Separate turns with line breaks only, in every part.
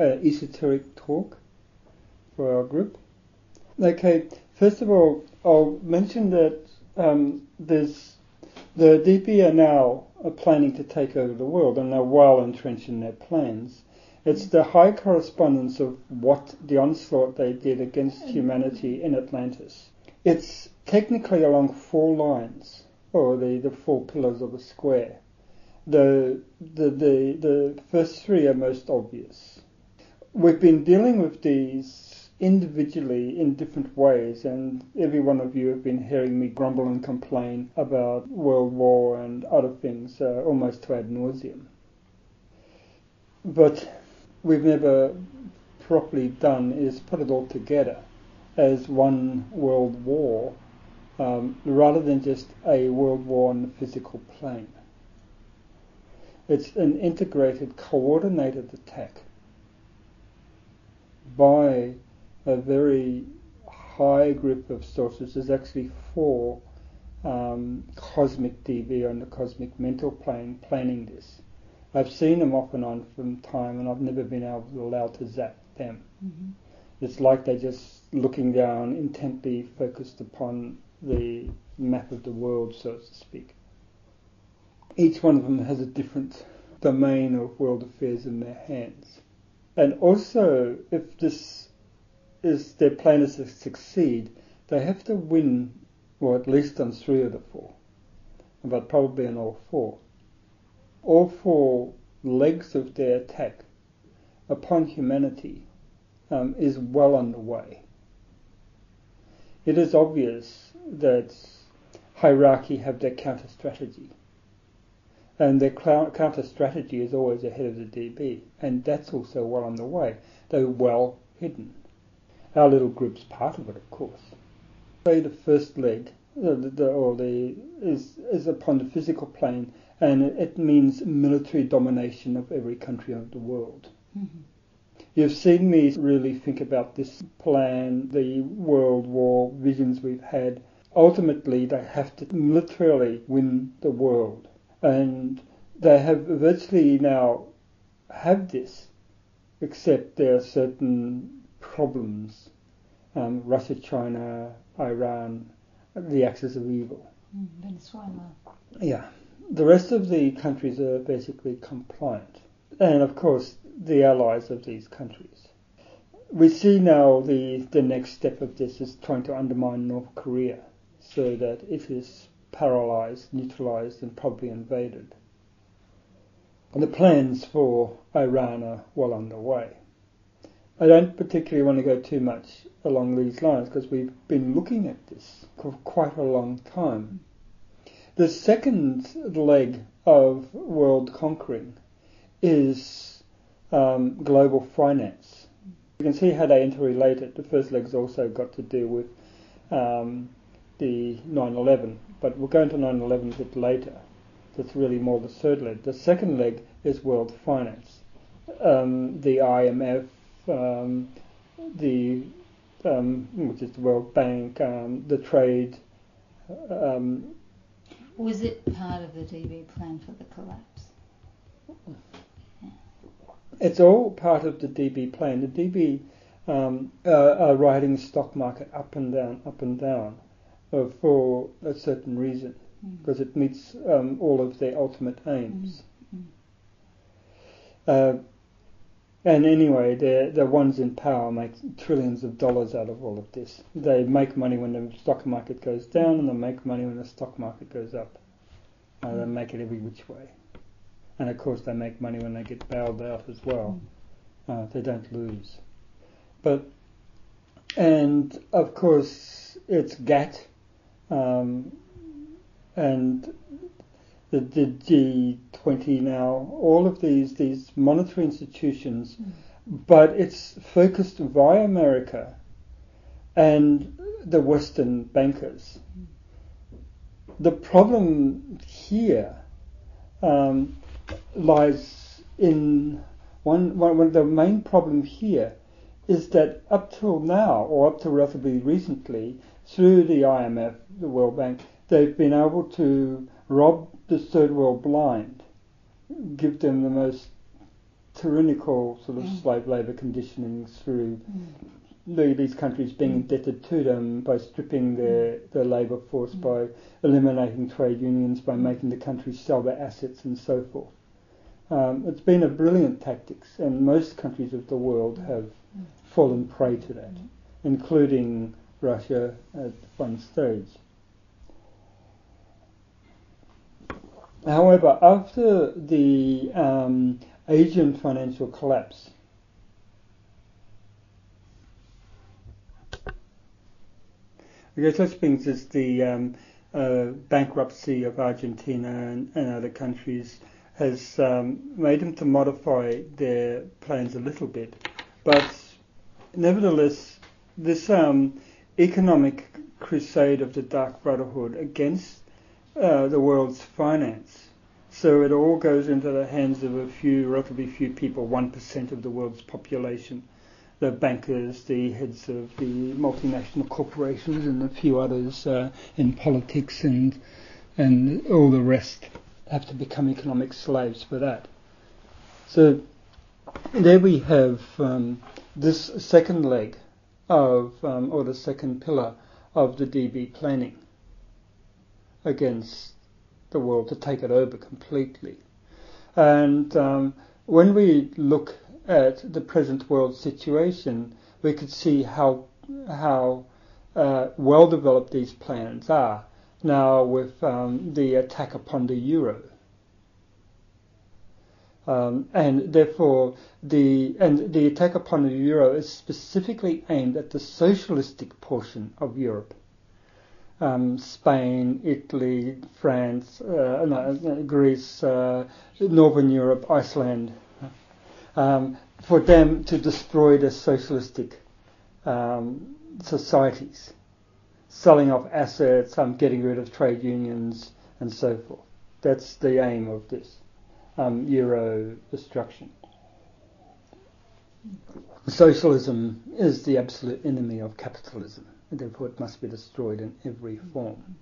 uh, esoteric talk for our group. Okay, first of all, I'll mention that um, there's the DB are now planning to take over the world and they're well entrenched in their plans. It's the high correspondence of what the onslaught they did against humanity in Atlantis. It's technically along four lines, or the, the four pillars of a square. The, the, the, the first three are most obvious. We've been dealing with these individually in different ways, and every one of you have been hearing me grumble and complain about World War and other things uh, almost to ad nauseum. But we've never properly done is put it all together as one world war um, rather than just a world war on the physical plane. It's an integrated, coordinated attack by a very high group of sources. There's actually four um, cosmic DB on the cosmic mental plane planning this. I've seen them off and on from time, and I've never been able to allow to zap them. Mm-hmm. It's like they're just looking down, intently focused upon the map of the world, so to speak. Each one of them has a different domain of world affairs in their hands. And also, if this is their plan is to succeed, they have to win, or at least on three of the four, but probably on all four all four legs of their attack upon humanity um, is well underway. It is obvious that hierarchy have their counter strategy. And their counter strategy is always ahead of the DB, and that's also well underway, though well hidden. Our little group's part of it, of course. Say the first leg, the, the, or the is is upon the physical plane and it means military domination of every country of the world. Mm-hmm. You've seen me really think about this plan, the World War visions we've had. Ultimately, they have to militarily win the world, and they have virtually now have this, except there are certain problems. Um, Russia, China, Iran, the axis of evil.
Mm, Venezuela.
Yeah the rest of the countries are basically compliant, and of course the allies of these countries. We see now the the next step of this is trying to undermine North Korea, so that if it is paralyzed, neutralized, and probably invaded. And the plans for Iran are well underway. I don't particularly want to go too much along these lines because we've been looking at this for quite a long time. The second leg of world conquering is um, global finance. You can see how they interrelated. The first leg's also got to do with um, the 9/11, but we'll go into 9/11 a bit later. That's really more the third leg. The second leg is world finance. Um, the IMF, um, the um, which is the World Bank, um, the trade um,
was it part of the DB plan for the collapse?
Yeah. It's all part of the DB plan. The DB um, uh, are riding the stock market up and down, up and down, uh, for a certain reason, mm. because it meets um, all of their ultimate aims. Mm. Uh, and anyway, the the ones in power make trillions of dollars out of all of this. They make money when the stock market goes down, and they make money when the stock market goes up. Uh, they make it every which way, and of course they make money when they get bailed out as well. Uh, they don't lose, but and of course it's GATT um, and the, the G20 now, all of these these monetary institutions, mm. but it's focused via America and the Western bankers. Mm. The problem here um, lies in one, one, one. The main problem here is that up till now, or up to relatively recently, through the IMF, the World Bank, they've been able to rob the third world blind, give them the most tyrannical sort of
Mm.
slave labour conditionings through
Mm.
these countries being
Mm.
indebted to them by stripping their, their labour force,
Mm.
by eliminating trade unions, by
Mm.
making the countries sell their assets and so forth. Um, it's been a brilliant tactics, and most countries of the world have
Mm.
fallen prey to that,
Mm.
including Russia at one stage. However, after the um, Asian financial collapse, Okay, such things as the um, uh, bankruptcy of Argentina and, and other countries has um, made them to modify their plans a little bit. But nevertheless, this um, economic crusade of the Dark Brotherhood against uh, the world's finance, so it all goes into the hands of a few, relatively few people, 1% of the world's population. The bankers, the heads of the multinational corporations, and a few others uh, in politics, and and all the rest have to become economic slaves for that. So there we have um, this second leg of, um, or the second pillar of the DB planning against the world to take it over completely. And um, when we look at the present world situation, we could see how how uh, well developed these plans are now with um, the attack upon the euro. Um, and therefore, the and the attack upon the euro is specifically aimed at the socialistic portion of Europe. Um, Spain, Italy, France, uh, no, Greece, uh, Northern Europe, Iceland, um, for them to destroy the socialistic um, societies, selling off assets, um, getting rid of trade unions, and so forth. That's the aim of this um, Euro destruction. Socialism is the absolute enemy of capitalism, and therefore it must be destroyed in every form.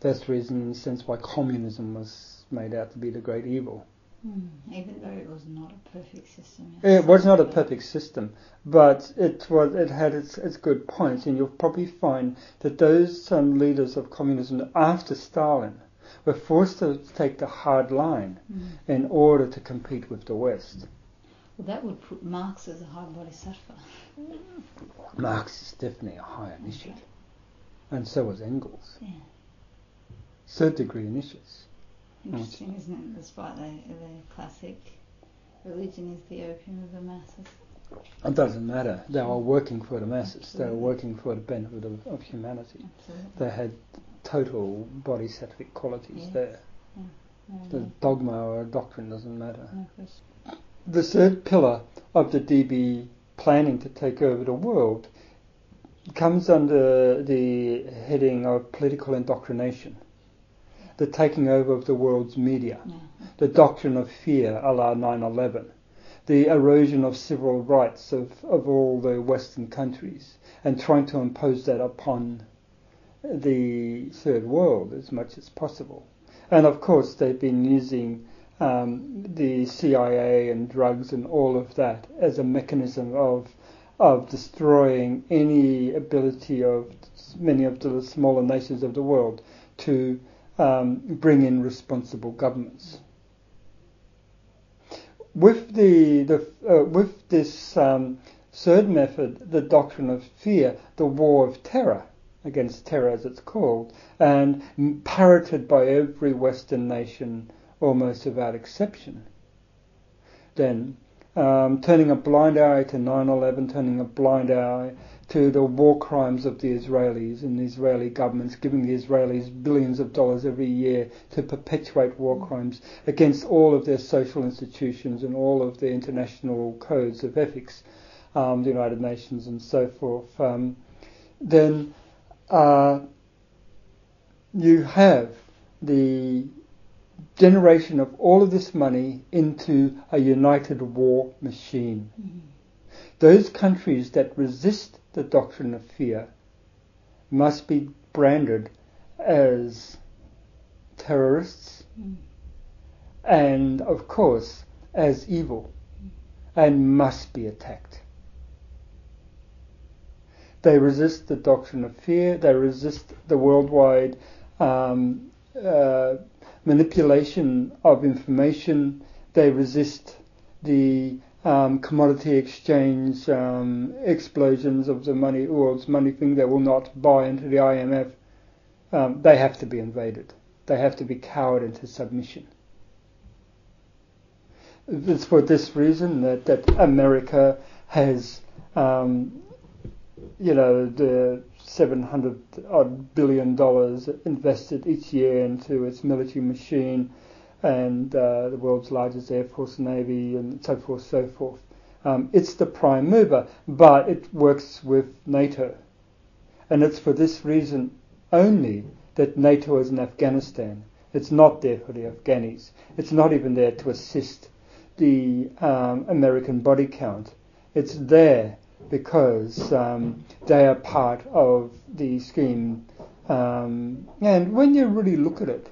That's the reason, in a sense, why communism was made out to be the great evil.
Mm. Even though it was not a perfect system.
It was not a perfect system, but it was. It had its, its good points, and you'll probably find that those um, leaders of communism after Stalin were forced to take the hard line
Mm.
in order to compete with the West.
Well, that would put Marx as a high bodhisattva.
Marx is definitely a high initiate, and so was Engels.
Yeah.
Third degree initiates.
Interesting, isn't it? Despite the, the classic religion is the opium of the masses.
It doesn't matter. They were working for the masses. They were working for the benefit of, of humanity.
Absolutely.
They had total bodhisattvic qualities
Yes.
there.
No,
The
no,
dogma or doctrine doesn't matter.
no.
The third pillar of the DB planning to take over the world comes under the heading of political indoctrination, the taking over of the world's media, the doctrine of fear, a la 9/11, the erosion of civil rights of, of all the Western countries, and trying to impose that upon the third world as much as possible. And of course, they've been using um, the CIA and drugs and all of that as a mechanism of of destroying any ability of many of the smaller nations of the world to um, bring in responsible governments. With the, the uh, with this um, third method, the doctrine of fear, the war of terror against terror, as it's called, and parroted by every Western nation almost without exception. Then um, turning a blind eye to 9/11, turning a blind eye to the war crimes of the Israelis and the Israeli governments, giving the Israelis billions of dollars every year to perpetuate war crimes against all of their social institutions and all of their international codes of ethics, um, the United Nations and so forth. Um, then uh, you have the generation of all of this money into a united war machine.
Mhm.
Those countries that resist the doctrine of fear must be branded as terrorists
Mm.
and, of course, as evil and must be attacked. They resist the doctrine of fear, they resist the worldwide um, uh, manipulation of information, they resist the um, commodity exchange um, explosions of the money world's money thing. They will not buy into the IMF. Um, they have to be invaded. They have to be cowed into submission. It's for this reason that, that America has, um, you know, the 700 odd billion dollars invested each year into its military machine and uh, the world's largest air force navy and so forth, so forth. Um, it's the prime mover, but it works with NATO. And it's for this reason only that NATO is in Afghanistan. It's not there for the Afghanis. It's not even there to assist the um, American body count. It's there because um, they are part of the scheme. Um, and when you really look at it,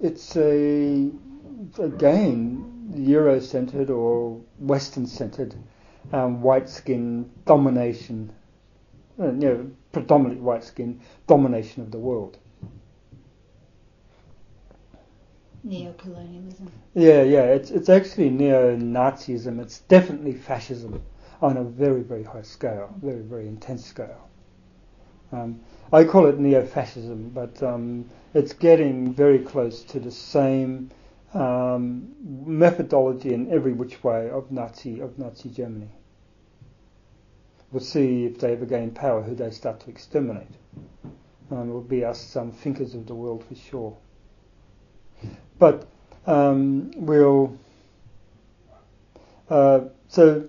it's a again Euro-centered or Western-centered um, white skin domination, uh, you know, predominantly white skin domination of the world.
Neo-colonialism.
Yeah, yeah, it's it's actually neo-Nazism. It's definitely fascism on a very very high scale, very very intense scale. Um, I call it neo-fascism, but um, it's getting very close to the same um, methodology in every which way of Nazi of Nazi Germany. We'll see if they ever gain power, who they start to exterminate. Um, it will be us, some thinkers of the world for sure. But um, we'll. Uh, so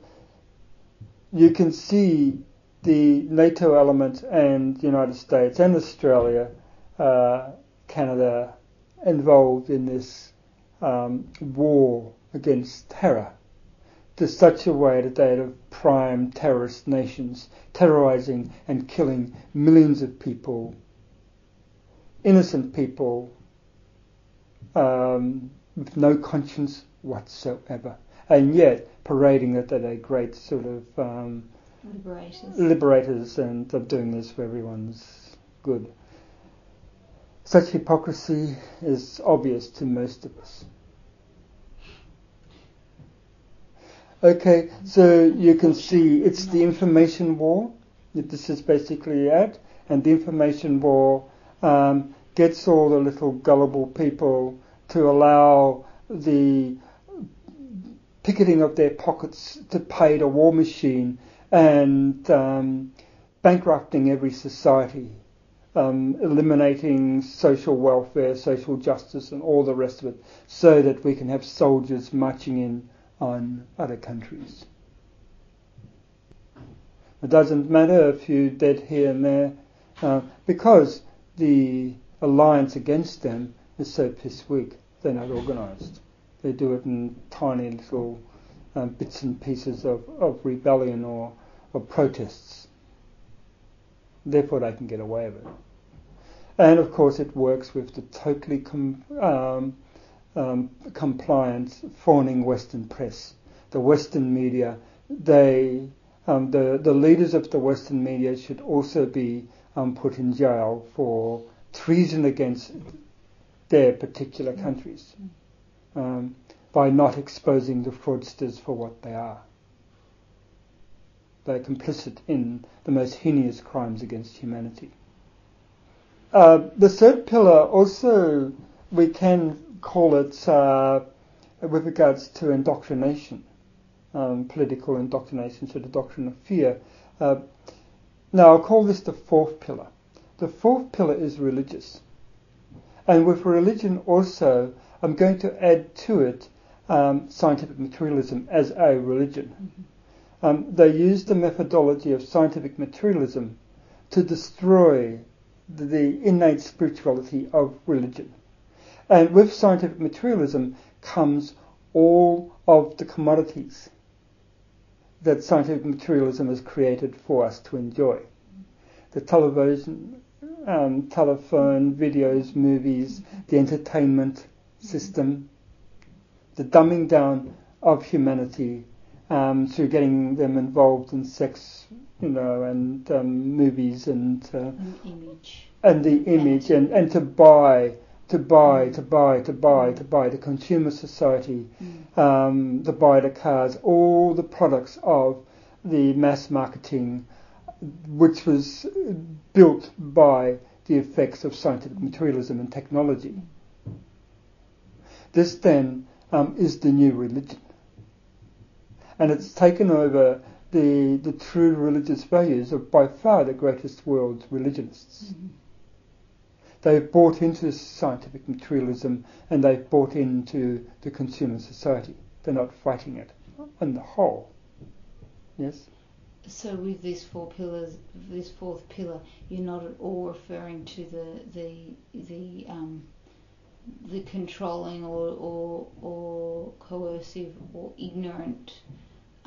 you can see the NATO element and the United States and Australia, uh, Canada, involved in this um, war against terror to such a way that they have primed terrorist nations, terrorizing and killing millions of people, innocent people, um, with no conscience whatsoever, and yet parading that they're a great sort of um,
Liberators.
liberators and of doing this for everyone's good. Such hypocrisy is obvious to most of us. Okay, so you can see it's the information war that this is basically at, and the information war um, gets all the little gullible people to allow the picketing of their pockets to pay the war machine and um, bankrupting every society, um, eliminating social welfare, social justice, and all the rest of it, so that we can have soldiers marching in on other countries. It doesn't matter if you're dead here and there, uh, because the alliance against them is so piss weak. They're not organised. They do it in tiny little um, bits and pieces of, of rebellion or of protests. Therefore, they can get away with it. And of course, it works with the totally com- um, um, compliant, fawning Western press. The Western media, they, um, the, the leaders of the Western media should also be um, put in jail for treason against their particular countries um, by not exposing the fraudsters for what they are. They're complicit in the most heinous crimes against humanity. Uh, the third pillar also we can call it uh, with regards to indoctrination, um, political indoctrination, so the doctrine of fear. Uh, now I'll call this the fourth pillar. The fourth pillar is religious. And with religion also, I'm going to add to it um, scientific materialism as a religion. Mm-hmm. Um, they use the methodology of scientific materialism to destroy the, the innate spirituality of religion. And with scientific materialism comes all of the commodities that scientific materialism has created for us to enjoy. The television, um, telephone, videos, movies, the entertainment system, the dumbing down of humanity um, through getting them involved in sex, you know, and um, movies and uh,
An image.
and the image and, and to buy to buy to buy to buy to buy the consumer society
Mm.
um, to buy the cars all the products of the mass marketing which was built by the effects of scientific materialism and technology this then um, is the new religion and it's taken over the the true religious values of by far the greatest world's religionists
Mhm.
they've bought into scientific materialism and they've bought into the consumer society. They're not fighting it on the whole. Yes?
So with these four pillars, this fourth pillar, you're not at all referring to the the the um, the controlling or, or or coercive or ignorant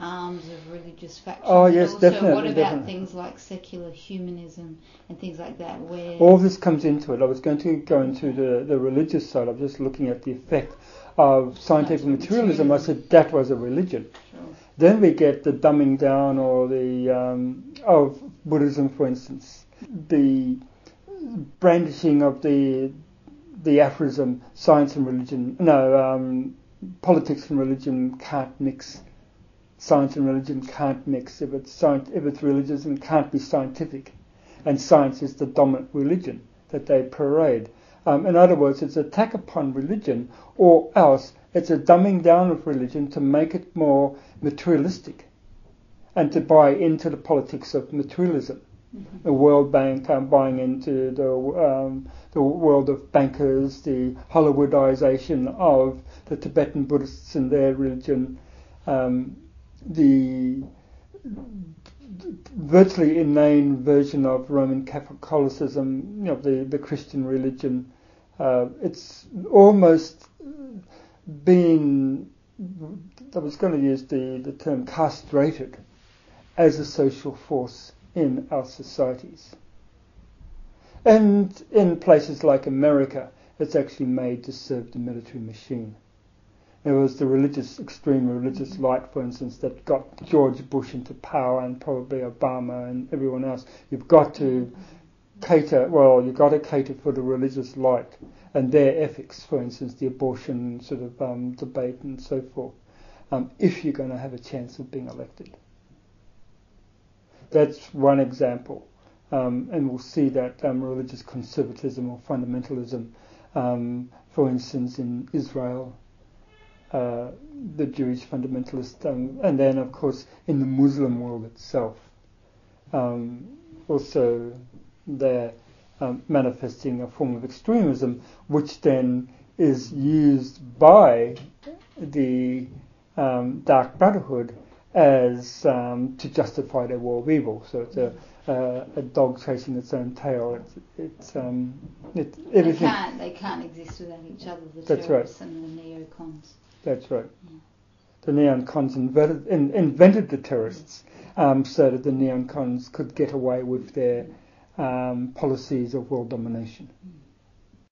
arms of religious factions.
Oh, yes,
also,
definitely,
What about
definitely.
things like secular humanism and things like that, where
All this comes into it. I was going to go into the, the religious side. I'm just looking at the effect of scientific
Scientific
materialism. I said that was a religion.
Sure.
Then we get the dumbing down or the um, of Buddhism, for instance, the brandishing of the the aphorism "science and religion." No, um, politics and religion can't mix. Science and religion can't mix. If it's science, if it's religious, it can't be scientific, and science is the dominant religion that they parade. Um, in other words, it's an attack upon religion, or else it's a dumbing down of religion to make it more materialistic and to buy into the politics of materialism.
Mhm.
The World Bank um, buying into the um, the world of bankers, the Hollywoodization of the Tibetan Buddhists and their religion, um, the virtually inane version of Roman Catholicism, you know, the, the Christian religion. Uh, it's almost been, I was going to use the, the term castrated as a social force in our societies. And in places like America, it's actually made to serve the military machine. There was the religious, extreme religious light, for instance, that got George Bush into power and probably Obama and everyone else. You've got to cater, well, you've got to cater for the religious light and their ethics, for instance, the abortion sort of um, debate and so forth, um, if you're going to have a chance of being elected. That's one example. Um, and we'll see that um, religious conservatism or fundamentalism, um, for instance, in Israel, uh, the Jewish fundamentalist, um, and then, of course, in the Muslim world itself. Um, also, they're um, manifesting a form of extremism, which then is used by the um, Dark Brotherhood as um, to justify their war of evil. So it's a, uh, a dog chasing its own tail. It's, it's um, it,
They
everything.
can't they can't exist without each other. The
That's right.
and the neocons.
That's right. The neocons invented, in, invented the terrorists um, so that the neocons could get away with their um, policies of world domination.
Mm.